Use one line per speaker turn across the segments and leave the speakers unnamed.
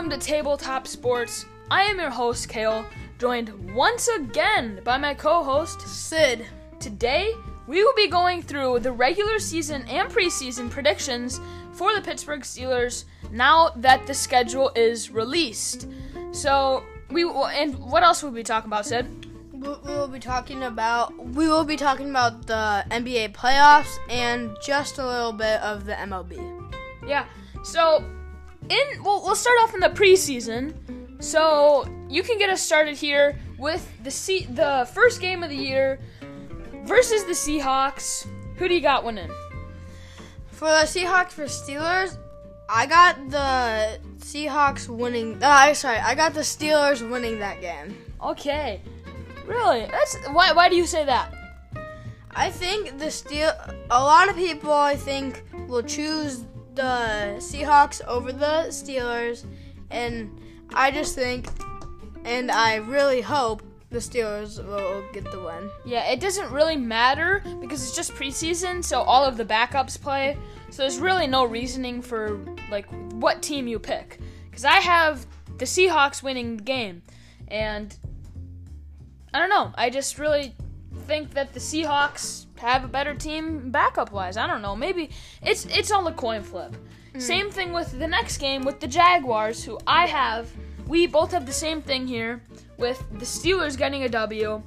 Welcome to Tabletop Sports. I am your host, Cale, joined once again by my co host,
Sid.
Today, we will be going through the regular season and preseason predictions for the Pittsburgh Steelers now that the schedule is released. So, we will, and what else will we be talking about, Sid?
We will be talking about we will be talking about the NBA playoffs and just a little bit of the MLB.
Yeah. So, in we'll, we'll start off in the preseason. So you can get us started here with the C- the first game of the year versus the Seahawks. Who do you got winning?
For the Seahawks for Steelers, I got the Seahawks winning. Uh, sorry, I got the Steelers winning that game.
Okay, really? That's why. Why do you say that?
I think the Steel. A lot of people, I think, will choose the Seahawks over the Steelers, and I just think, and I really hope the Steelers will get the win.
Yeah, it doesn't really matter because it's just preseason, so all of the backups play. So there's really no reasoning for like what team you pick. Because I have the Seahawks winning the game, and I don't know. I just really think that the Seahawks have a better team backup wise. I don't know. Maybe it's it's on the coin flip. Mm. Same thing with the next game with the Jaguars, who I have. We both have the same thing here with the Steelers getting a W.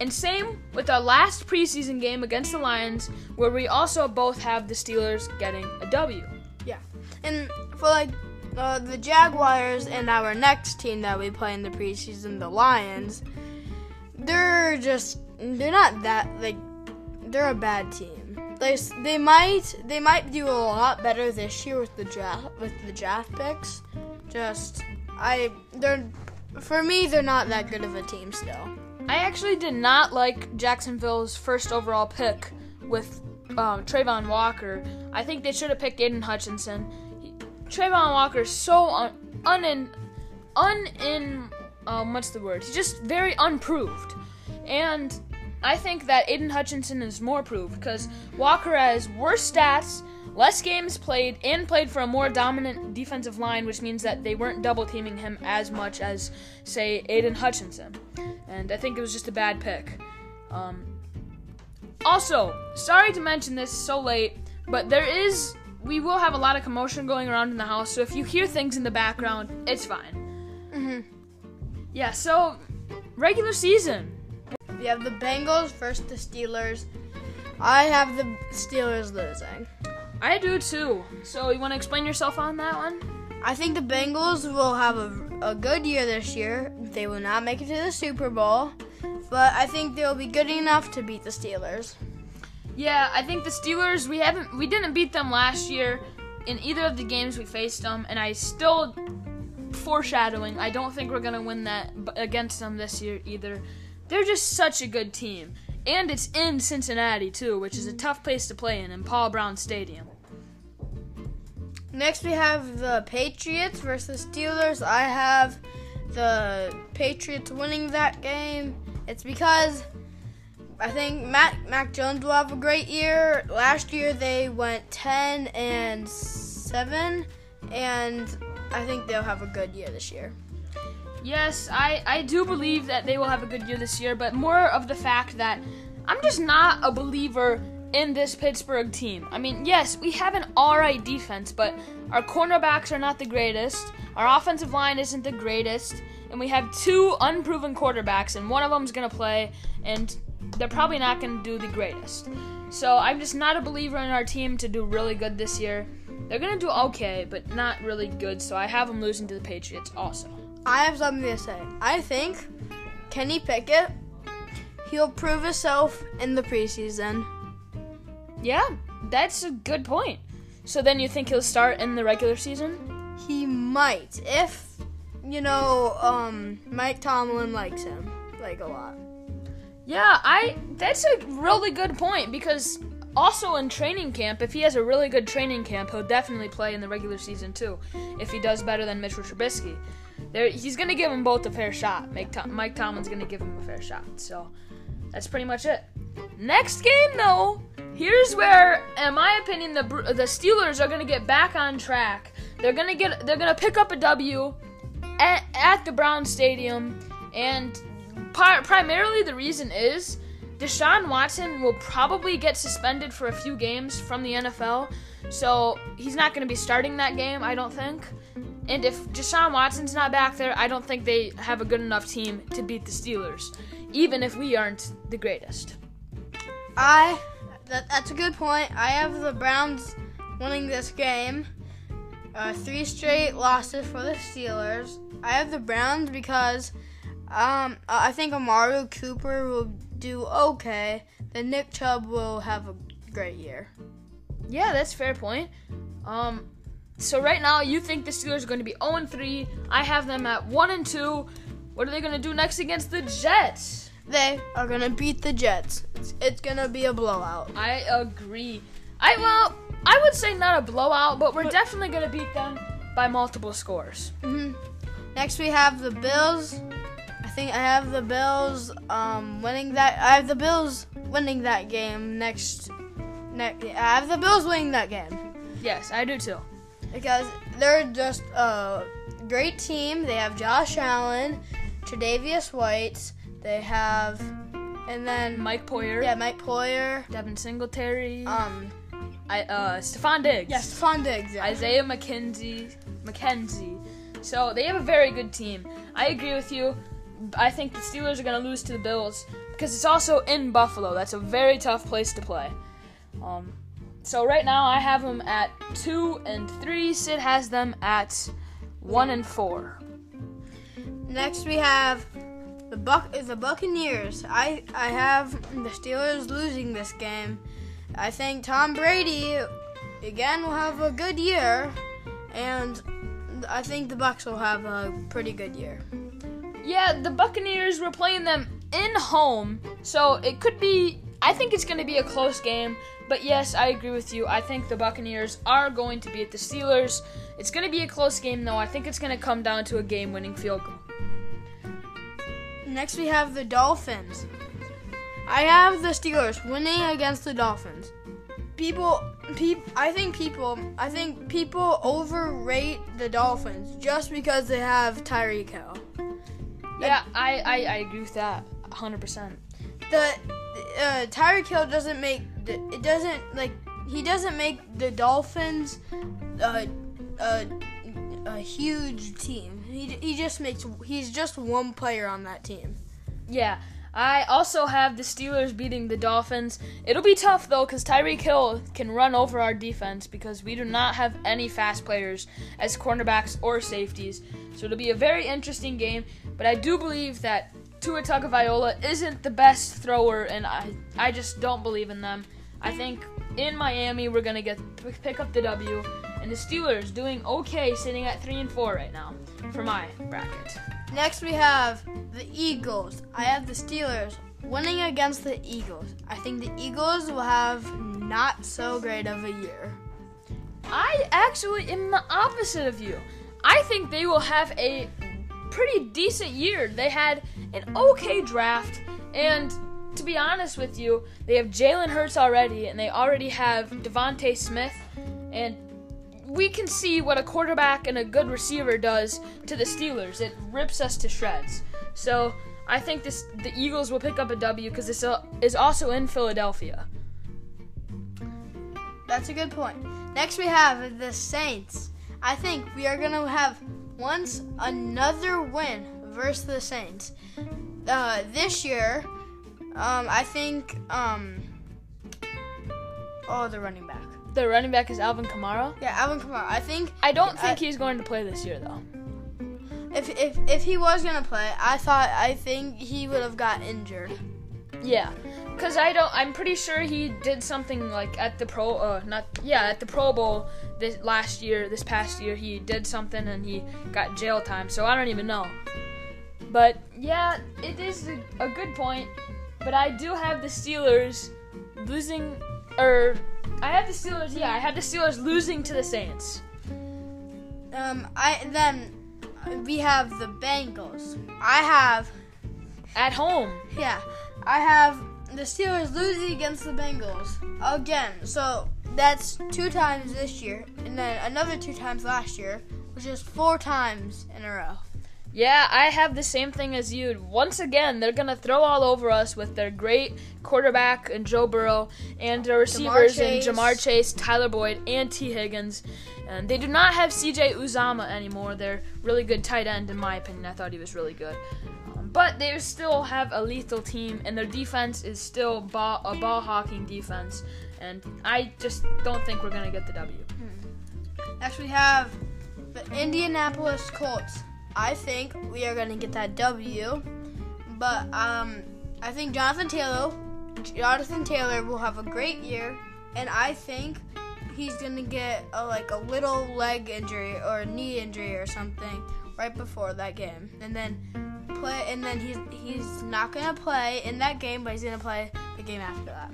And same with our last preseason game against the Lions, where we also both have the Steelers getting a W.
Yeah. And for like uh, the Jaguars and our next team that we play in the preseason, the Lions, they're just they're not that like they're a bad team. They they might they might do a lot better this year with the draft with the draft picks. Just I they're for me they're not that good of a team still.
I actually did not like Jacksonville's first overall pick with um, Travon Walker. I think they should have picked Aidan Hutchinson. He, Travon Walker is so un, un, un in um, what's the word? He's just very unproved, and I think that Aidan Hutchinson is more proved because Walker has worse stats, less games played, and played for a more dominant defensive line, which means that they weren't double teaming him as much as, say, Aidan Hutchinson and I think it was just a bad pick. Um, also, sorry to mention this so late, but there is we will have a lot of commotion going around in the house, so if you hear things in the background, it's fine.
Mhm.
Yeah. So regular season.
We have the Bengals versus the Steelers. I have the Steelers losing.
I do too. So you want to explain yourself on that one?
I think the Bengals will have a, a good year this year. They will not make it to the Super Bowl, but I think they'll be good enough to beat the Steelers.
Yeah, I think the Steelers we haven't we didn't beat them last year in either of the games we faced them, and I still foreshadowing. I don't think we're gonna win that against them this year either. They're just such a good team, and it's in Cincinnati too, which is a tough place to play in in Paul Brown Stadium.
Next, we have the Patriots versus Steelers. I have the Patriots winning that game. It's because I think Matt Mac Jones will have a great year. Last year they went 10 and 7 and I think they'll have a good year this year.
Yes, I, I do believe that they will have a good year this year, but more of the fact that I'm just not a believer in this Pittsburgh team. I mean, yes, we have an alright defense, but our cornerbacks are not the greatest. Our offensive line isn't the greatest, and we have two unproven quarterbacks, and one of them's gonna play, and they're probably not gonna do the greatest. So I'm just not a believer in our team to do really good this year. They're gonna do okay, but not really good. So I have them losing to the Patriots also.
I have something to say. I think Kenny Pickett, he'll prove himself in the preseason.
Yeah, that's a good point. So then you think he'll start in the regular season?
He might, if you know, um, Mike Tomlin likes him like a lot.
Yeah, I. That's a really good point because also in training camp, if he has a really good training camp, he'll definitely play in the regular season too. If he does better than Mitchell Trubisky, he's gonna give them both a fair shot. Mike, Tom, Mike Tomlin's gonna give him a fair shot. So that's pretty much it. Next game though, here's where, in my opinion, the the Steelers are gonna get back on track. They're gonna get they're gonna pick up a W at, at the Brown Stadium, and par- primarily the reason is Deshaun Watson will probably get suspended for a few games from the NFL, so he's not going to be starting that game, I don't think. And if Deshaun Watson's not back there, I don't think they have a good enough team to beat the Steelers, even if we aren't the greatest.
I that, that's a good point. I have the Browns winning this game. Uh, three straight losses for the Steelers. I have the Browns because um, I think Amari Cooper will do okay. Then Nick Chubb will have a great year.
Yeah, that's fair point. Um, so right now you think the Steelers are going to be 0 3. I have them at 1 and 2. What are they going to do next against the Jets?
They are gonna beat the Jets. It's, it's gonna be a blowout.
I agree. I well, I would say not a blowout, but we're definitely gonna beat them by multiple scores.
hmm Next we have the Bills. I think I have the Bills um, winning that. I have the Bills winning that game next. Next, I have the Bills winning that game
Yes, I do too.
Because they're just a great team. They have Josh Allen, Tre'Davious White. They have, and then
Mike Poyer,
yeah, Mike Poyer.
Devin Singletary,
Um,
I, uh, Stefon Diggs,
yes, Stefon Diggs. Yeah.
Isaiah McKenzie, McKenzie. So they have a very good team. I agree with you. I think the Steelers are going to lose to the Bills because it's also in Buffalo. That's a very tough place to play. Um, so right now I have them at two and three. Sid has them at one and four.
Next we have the Buck the Buccaneers. I I have the Steelers losing this game. I think Tom Brady again will have a good year, and I think the Bucks will have a pretty good year.
Yeah, the Buccaneers were playing them in home, so it could be. I think it's going to be a close game, but yes, I agree with you. I think the Buccaneers are going to beat the Steelers. It's going to be a close game, though. I think it's going to come down to a game-winning field goal.
Next we have the Dolphins. I have the Steelers winning against the Dolphins. People, peop, I think people, I think people overrate the Dolphins just because they have Tyreek Hill.
Yeah, I, I, I agree with that 100%.
the uh, Tyreek Hill doesn't make the, it doesn't like he doesn't make the Dolphins uh, a huge team. He, he just makes he's just one player on that team.
Yeah, I also have the Steelers beating the Dolphins. It'll be tough though, because Tyreek Hill can run over our defense because we do not have any fast players as cornerbacks or safeties. So it'll be a very interesting game. But I do believe that Tua Tagovailoa isn't the best thrower, and I I just don't believe in them. I think in Miami we're gonna get pick up the W, and the Steelers doing okay, sitting at three and four right now for my bracket.
Next we have the Eagles. I have the Steelers winning against the Eagles. I think the Eagles will have not so great of a year.
I actually am the opposite of you. I think they will have a pretty decent year. They had an okay draft, and to be honest with you, they have Jalen Hurts already, and they already have DeVonta Smith, and we can see what a quarterback and a good receiver does to the Steelers. It rips us to shreds. So I think this the Eagles will pick up a W because this uh, is also in Philadelphia.
That's a good point. Next, we have the Saints. I think we are to have once another win versus the Saints. Uh, this year, um, I think. Um, oh, the running back.
The running back is Alvin Kamara.
Yeah, Alvin Kamara. I think
I don't think
I-
he's going to play this year though.
if if if he was gonna play, I thought I think he would have got injured.
Yeah, cause I don't. I'm pretty sure he did something like at the pro. Uh, not yeah, at the Pro Bowl this last year, this past year, he did something and he got jail time. So I don't even know. But yeah, it is a, a good point. But I do have the Steelers losing, or I have the Steelers. Yeah, I have the Steelers losing to the Saints.
Um, I then we have the Bengals. I have
At home.
Yeah, I have the Steelers losing against the Bengals again. So that's two times this year, and then another two times last year, which is four times in a row.
Yeah, I have the same thing as you. Once again, they're gonna throw all over us with their great quarterback and Joe Burrow and their receivers and Ja'Marr Chase, Tyler Boyd, and Tee Higgins. And they do not have C.J. Uzomah anymore. They're really good tight end, in my opinion. I thought he was really good. Um, but they still have a lethal team, and their defense is still ball, a ball hawking defense. And I just don't think we're gonna get the W.
Next, we have the Indianapolis Colts. I think we are going to get that W, but um, I think Jonathan Taylor, Jonathan Taylor will have a great year, and I think he's going to get a, like a little leg injury or a knee injury or something right before that game, and then play, and then he's he's not going to play in that game, but he's going to play the game after that.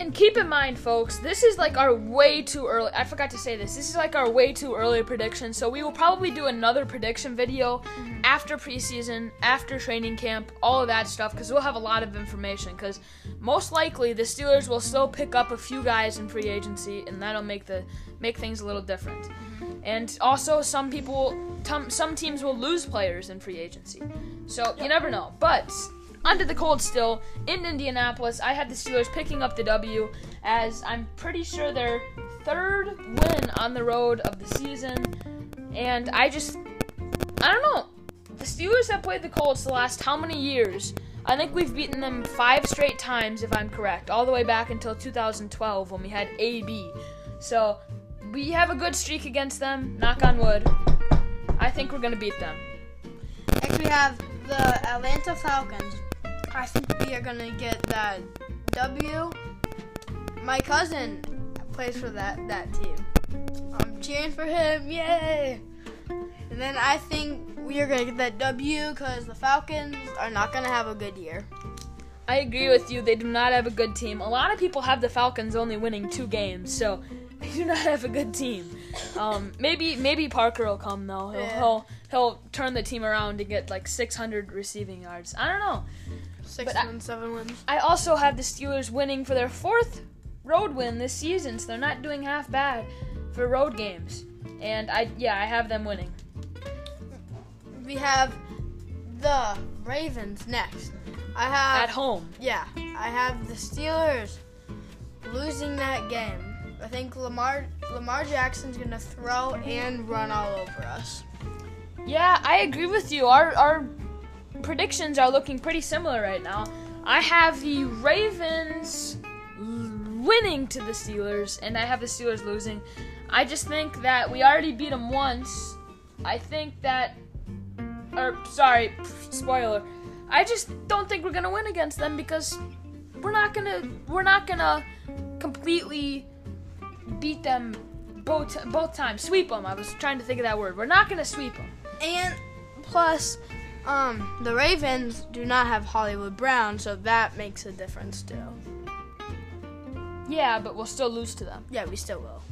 And keep in mind, folks, this is like our way too early. I forgot to say this. This is like our way too early prediction. So we will probably do another prediction video mm-hmm. after preseason, after training camp, all of that stuff, because we'll have a lot of information. Because most likely the Steelers will still pick up a few guys in free agency, and that'll make the make things a little different. Mm-hmm. And also, some people, some teams will lose players in free agency. So you never know. But under the cold still in Indianapolis. I had the Steelers picking up the W as I'm pretty sure their third win on the road of the season. And I just I don't know. The Steelers have played the Colts the last how many years? I think we've beaten them five straight times, if I'm correct, all the way back until 2012 when we had AB. So we have a good streak against them. Knock on wood. I think we're gonna beat them.
Next, we have the Atlanta Falcons. I think we are gonna get that W. My cousin plays for that that team. I'm cheering for him, yay! And then I think we are gonna get that W because the Falcons are not gonna have a good year.
I agree with you. They do not have a good team. A lot of people have the Falcons only winning two games, so they do not have a good team. Um, maybe maybe Parker will come though. He'll,
Yeah.
he'll he'll turn the team around and get like 600 receiving yards. I don't know.
Six
But I-
wins, seven wins.
I also have the Steelers winning for their fourth road win this season, so they're not doing half bad for road games. And I yeah, I have them winning.
We have the Ravens next. I have
At home.
Yeah, I have the Steelers losing that game. I think Lamar Lamar Jackson's gonna throw and run all over us.
Yeah, I agree with you. Our our predictions are looking pretty similar right now. I have the Ravens winning to the Steelers, and I have the Steelers losing. I just think that we already beat them once. I think that, or sorry, spoiler. I just don't think we're gonna win against them because we're not gonna we're not gonna completely beat them both both times. Sweep them. I was trying to think of that word. We're not gonna sweep them.
And plus, um, the Ravens do not have Hollywood Brown, so that makes a difference too.
Yeah, but we'll still lose to them.
Yeah, we still will.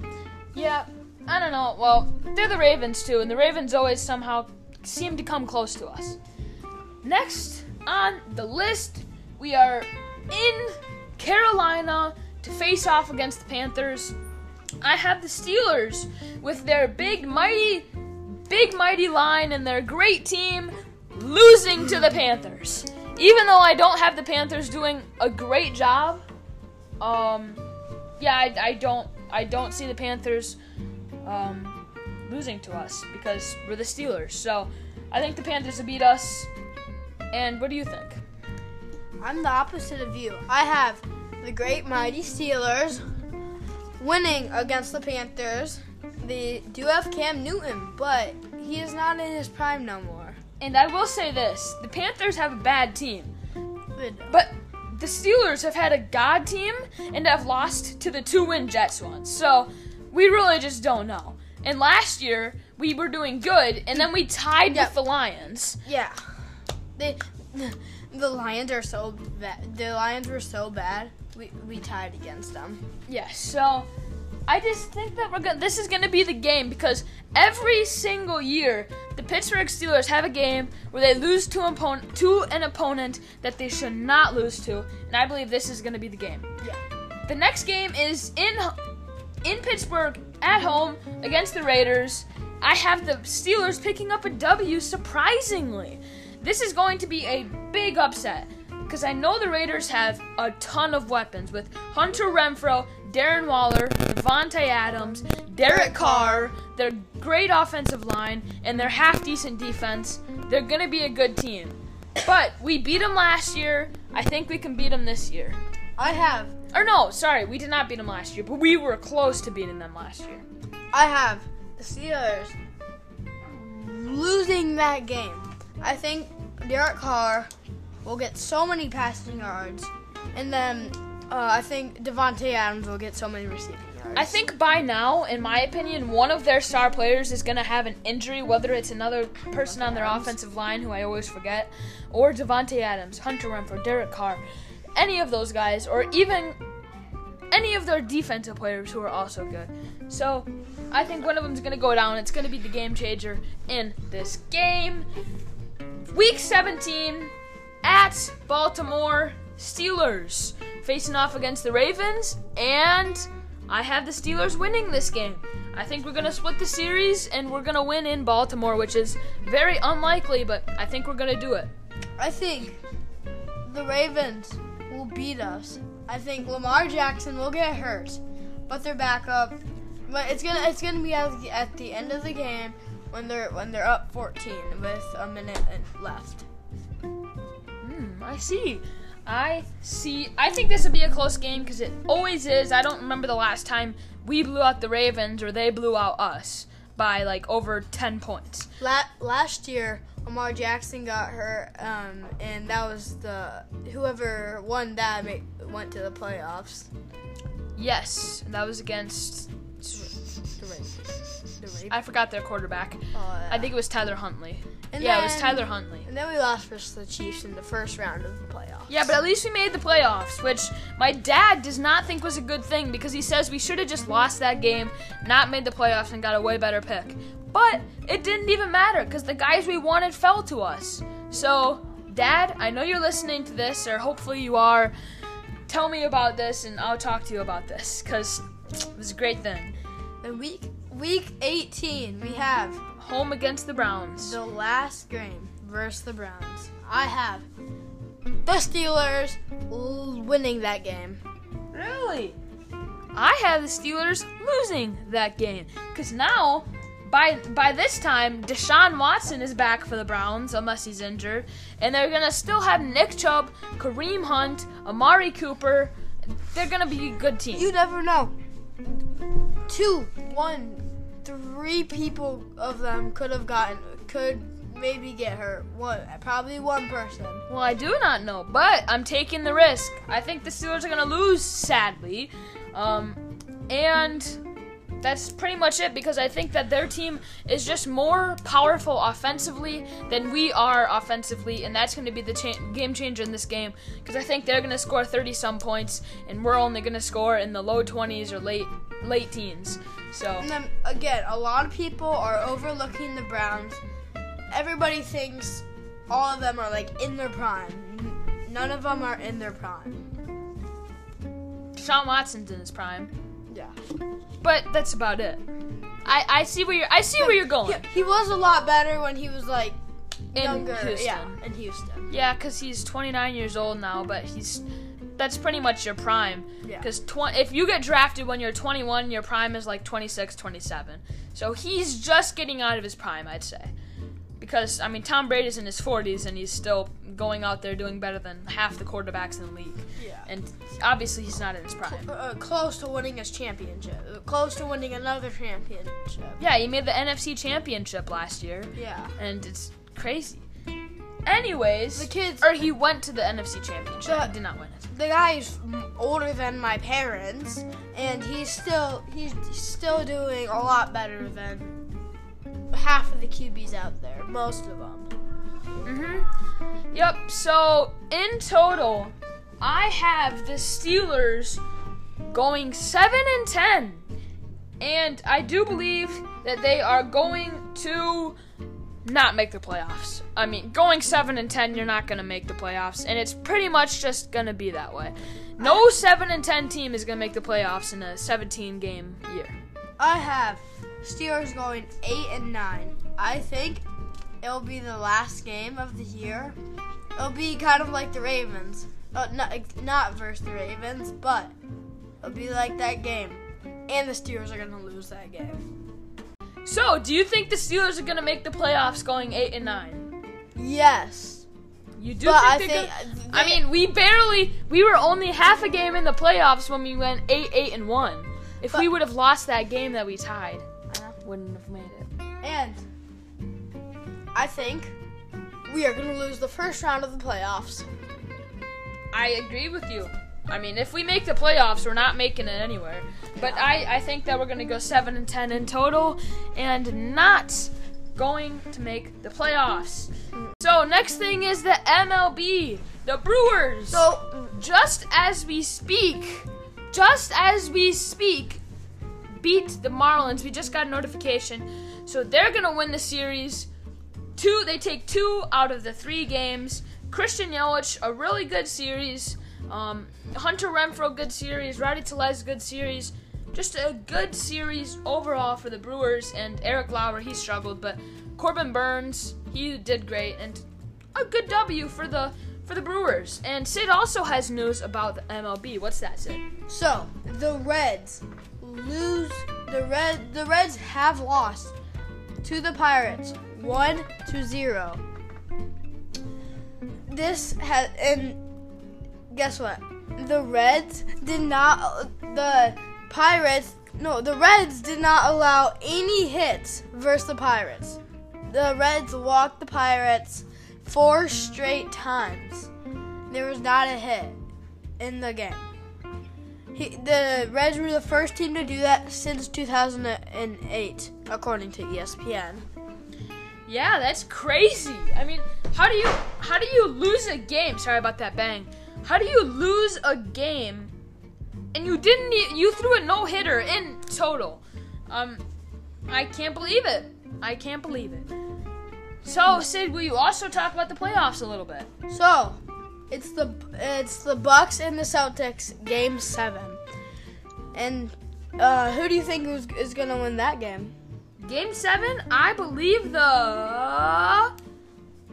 Yeah, I don't know. Well, they're the Ravens too, and the Ravens always somehow seem to come close to us. Next on the list, we are in Carolina to face off against the Panthers. I have the Steelers with their big, mighty, big, mighty line and their great team losing to the Panthers. Even though I don't have the Panthers doing a great job, um, yeah, I, I don't, I don't see the Panthers, um, losing to us because we're the Steelers. So I think the Panthers will beat us. And what do you think?
I'm the opposite of you. I have the great mighty Steelers winning against the Panthers. They do have Cam Newton, but he is not in his prime no more.
And I will say this: the Panthers have a bad team,
But
the Steelers have had a god team and have lost to the two-win Jets once. So we really just don't know. And last year we were doing good, and then we tied
Yeah.
with the Lions.
Yeah, they the Lions are so bad. The Lions were so bad. We we tied against them.
Yes, so I just think that we're gonna. This is gonna be the game because every single year the Pittsburgh Steelers have a game where they lose to, opponent, to an opponent that they should not lose to, and I believe this is gonna be the game.
Yeah.
The next game is in in Pittsburgh at home against the Raiders, I have the Steelers picking up a W surprisingly. This is going to be a big upset because I know the Raiders have a ton of weapons with Hunter Renfrow, Darren Waller, Davante Adams, Derek Carr, their great offensive line, and their half decent defense. They're going to be a good team. But we beat them last year. I think we can beat them this year.
I have.
Or no, sorry, we did not beat them last year, but we were close to beating them last year.
I have the Steelers losing that game. I think Derek Carr will get so many passing yards, and then uh, I think Davante Adams will get so many receiving yards.
I think by now, in my opinion, one of their star players is going to have an injury, whether it's another person on their offensive line who I always forget, or Davante Adams, Hunter Renfrow, Derek Carr, any of those guys, or even any of their defensive players who are also good. So I think one of them is going to go down. It's going to be the game changer in this game. Week 17 at Baltimore Steelers facing off against the Ravens, and I have the Steelers winning this game. I think we're going to split the series and we're going to win in Baltimore, which is very unlikely, but I think we're going to do it.
I think the Ravens will beat us. I think Lamar Jackson will get hurt, but they're back up. But it's gonna it's gonna be at the, at the end of the game when they're when they're up 14 with a minute left.
I see. I see. I think this would be a close game because it always is. I don't remember the last time we blew out the Ravens or they blew out us by like over 10 points.
La- last year, Lamar Jackson got hurt, um, and that was the whoever won that went to the playoffs.
Yes, that was against.
The Ravens.
I forgot their quarterback.
Oh,
I think it was Tyler Huntley.
And
yeah, it was Tyler Huntley.
And then we lost versus the Chiefs in the first round of the playoffs.
Yeah, but at least we made the playoffs, which my dad does not think was a good thing because he says we should have just lost that game, not made the playoffs, and got a way better pick. But it didn't even matter because the guys we wanted fell to us. So, Dad, I know you're listening to this, or hopefully you are. Tell me about this, and I'll talk to you about this because it was a great thing.
And week week 18, we have
Home against the Browns.
the last game versus the Browns. I have the Steelers winning that game.
Really? I have the Steelers losing that game because now, by by this time, Deshaun Watson is back for the Browns unless he's injured, and they're gonna still have Nick Chubb, Kareem Hunt, Amari Cooper. They're gonna be a good team.
You never know. Two, one, three people of them could have gotten, could maybe get hurt. One, probably one person.
Well, I do not know, but I'm taking the risk. I think the Steelers are gonna lose, sadly, um, and that's pretty much it because I think that their team is just more powerful offensively than we are offensively, and that's going to be the cha- game changer in this game because I think they're going to score 30 some points, and we're only going to score in the low 20s or late late teens. So
And then again, a lot of people are overlooking the Browns. Everybody thinks all of them are like in their prime. None of them are in their prime.
Sean Watson's in his prime,
Yeah.
but that's about it. I, I see where you're I see where you're going.
He, he was a lot better when he was like
In
younger.
Houston.
Yeah, in Houston.
Yeah, because he's 29 years old now, but he's that's pretty much your prime.
Yeah.
Because tw- if you get drafted when you're 21, your prime is like 26, 27. So he's just getting out of his prime, I'd say. Because I mean, Tom Brady's in his 40s and he's still going out there doing better than half the quarterbacks in the league.
Yeah.
And obviously, he's not in his prime.
Uh, close to winning his championship. Uh, Close to winning another championship.
Yeah, he made the NFC Championship last year,
Yeah.
and it's crazy. Anyways,
The kids-
or he went to the NFC Championship.
The-
he did not win it.
The guy's older than my parents, and he's still he's still doing a lot better than half of the QBs out there. Most of them.
Mm-hmm. Yep. So in total, I have the Steelers going seven and ten, and I do believe that they are going to not make the playoffs. I mean, going seven and ten, you're not gonna make the playoffs, and it's pretty much just gonna be that way. No seven and ten team is gonna make the playoffs in a 17 game year.
I have Steelers going eight and nine. I think it'll be the last game of the year. It'll be kind of like the Ravens. Uh, not not versus the Ravens, but it'll be like that game. And the Steelers are gonna lose that game.
So, do you think the Steelers are gonna make the playoffs going eight and nine?
Yes.
You do
But
think
I think
gonna- I mean, we barely we were only half a game in the playoffs when we went eight eight and one. If we would have lost that game that we tied,
I
wouldn't have made it.
And I think we are gonna lose the first round of the playoffs.
I agree with you. I mean, if we make the playoffs, we're not making it anywhere. But I, I think that we're going to go 7 and 10 in total and not going to make the playoffs. So, next thing is the MLB, the Brewers.
So
just as we speak, just as we speak, beat the Marlins. We just got a notification. So they're going to win the series. Two, they take two out of the three games. Christian Yelich, a really good series. Um, Hunter Renfroe, good series. Rowdy Tellez, good series. Just a good series overall for the Brewers. And Eric Lauer, he struggled, but Corbin Burnes, he did great. And a good W for the for the Brewers. And Sid also has news about the MLB. What's that, Sid?
So the Reds lose. The red. The Reds have lost to the Pirates, one to zero. This has and guess what? The Reds did not. The Pirates. No, the Reds did not allow any hits versus the Pirates. The Reds walked the Pirates four straight times. There was not a hit in the game. He, the Reds were the first team to do that since 2008, according to ESPN.
Yeah, that's crazy. I mean, how do you how do you lose a game? Sorry about that bang. How do you lose a game and you didn't e- you threw a no hitter in total? Um, I can't believe it. I can't believe it. So, Sid, will you also talk about the playoffs a little bit?
So, it's the it's the Bucks and the Celtics game seven, and uh, who do you think is, is gonna win that game?
Game seven, I believe the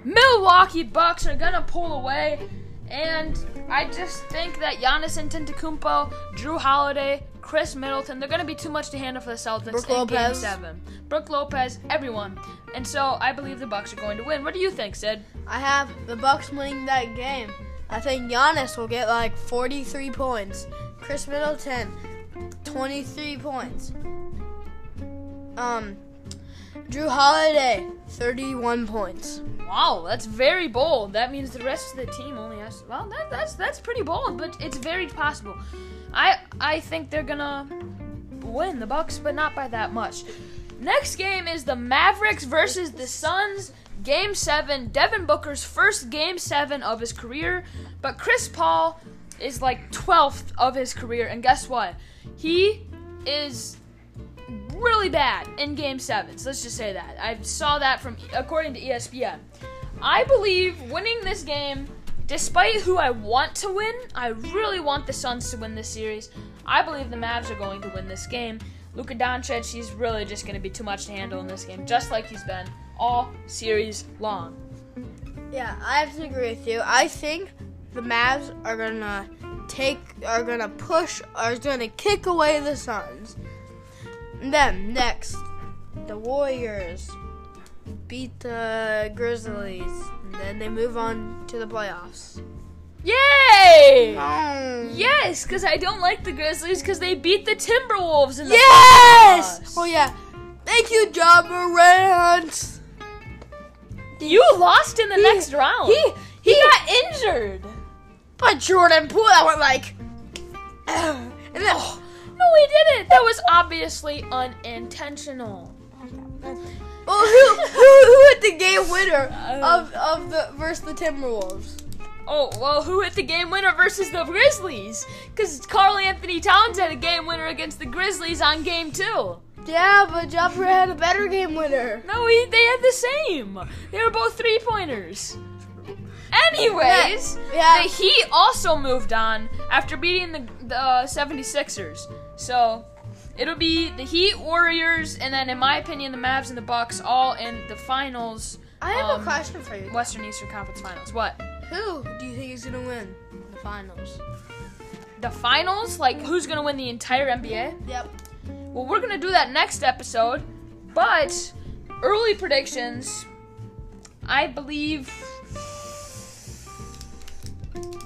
Milwaukee Bucks are gonna pull away, and I just think that Giannis Antetokounmpo, Jrue Holiday, Khris Middleton, they're gonna be too much to handle for the Celtics
Brook
in Game seven. Brook Lopez, everyone, and so I believe the Bucks are going to win. What do you think, Sid?
I have the Bucks winning that game. I think Giannis will get like 43 points. Khris Middleton, 23 points. Um, Jrue Holiday, 31 points.
Wow, that's very bold. That means the rest of the team only Well, that, that's that's pretty bold, but it's very possible. I I think they're gonna win the Bucks, but not by that much. Next game is the Mavericks versus the Suns. Game seven. Devin Booker's first game seven of his career, but Chris Paul is like 12th of his career, and guess what? He is really bad in game sevens. Let's just say that. I saw that from according to ESPN. I believe winning this game, despite who I want to win, I really want the Suns to win this series. I believe the Mavs are going to win this game. Luka Doncic, he's really just going to be too much to handle in this game, just like he's been all series long.
Yeah, I have to agree with you. I think the Mavs are gonna take, are gonna push, are gonna kick away the Suns. Then next, the Warriors beat the Grizzlies, and then they move on to the playoffs.
Yay!
Oh.
Yes, because I don't like the Grizzlies because they beat the Timberwolves in the
Yes!
playoffs.
Oh yeah. Thank you, John Morant.
You lost in the next round.
He
he got injured.
but Jordan Poole that went like, and then
Oh, no, he didn't. That was obviously unintentional.
Well, who, who who hit the game winner
Uh,
of of the versus the Timberwolves?
Oh, well, who hit the game winner versus the Grizzlies? Because Karl-Anthony Towns had a game winner against the Grizzlies on game two.
Yeah, but Jumper had a better game winner.
No, he, they had the same. They were both three pointers. Anyways,
Yeah.
the Heat also moved on after beating the, the uh, 76ers. So, it'll be the Heat, Warriors, and then in my opinion, the Mavs and the Bucks all in the finals.
I have
Um,
a question for you.
Western Eastern Conference Finals. What?
Who do you think is gonna win the finals?
The finals? Like who's gonna win the entire NBA?
Yep.
Well, we're gonna do that next episode. But early predictions, I believe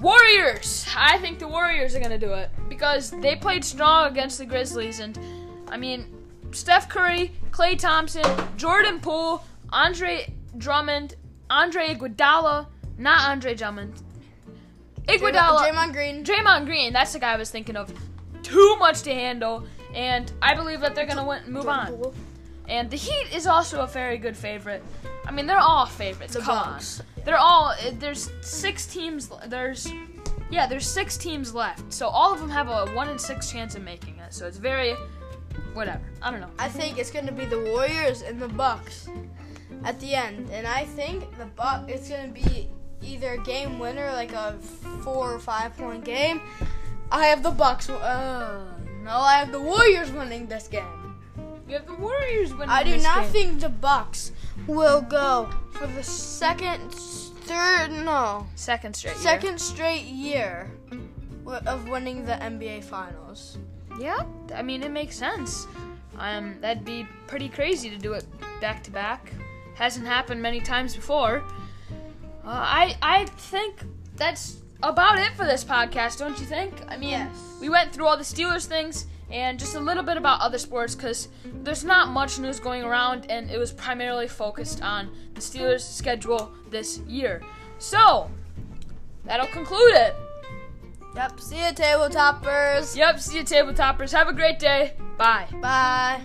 Warriors. I think the Warriors are gonna do it because they played strong against the Grizzlies, and I mean, Steph Curry, Klay Thompson, Jordan Poole, Andre Drummond, Andre Iguodala, not Andre Drummond, Iguodala,
Draymond Green.
Draymond Green. That's the guy I was thinking of. Too much to handle, and I believe that they're gonna win, move on. And the Heat is also a very good favorite. I mean, they're all favorites.
The
Come
Bucks.
on, they're all. There's six teams. There's, yeah, there's six teams left. So all of them have a one in six chance of making it. So it's very, whatever. I don't know.
I think it's gonna be the Warriors and the Bucks at the end, and I think the Buck it's gonna be either a game winner, like a four or five point game. I have the Bucks. Uh, no, I have the Warriors winning this game.
You have the Warriors winning.
I do not
game.
think the Bucks will go for the second, third, no,
second straight. year.
second straight year of winning the NBA Finals.
Yeah, I mean it makes sense. Um, that'd be pretty crazy to do it back to back. Hasn't happened many times before. Uh, I I think that's about it for this podcast, don't you think? I mean,
Yes.
we went through all the Steelers things and just a little bit about other sports because there's not much news going around, and it was primarily focused on the Steelers' schedule this year. So that'll conclude it.
Yep. See you, table toppers.
Yep. See you, table toppers. Have a great day. Bye.
Bye.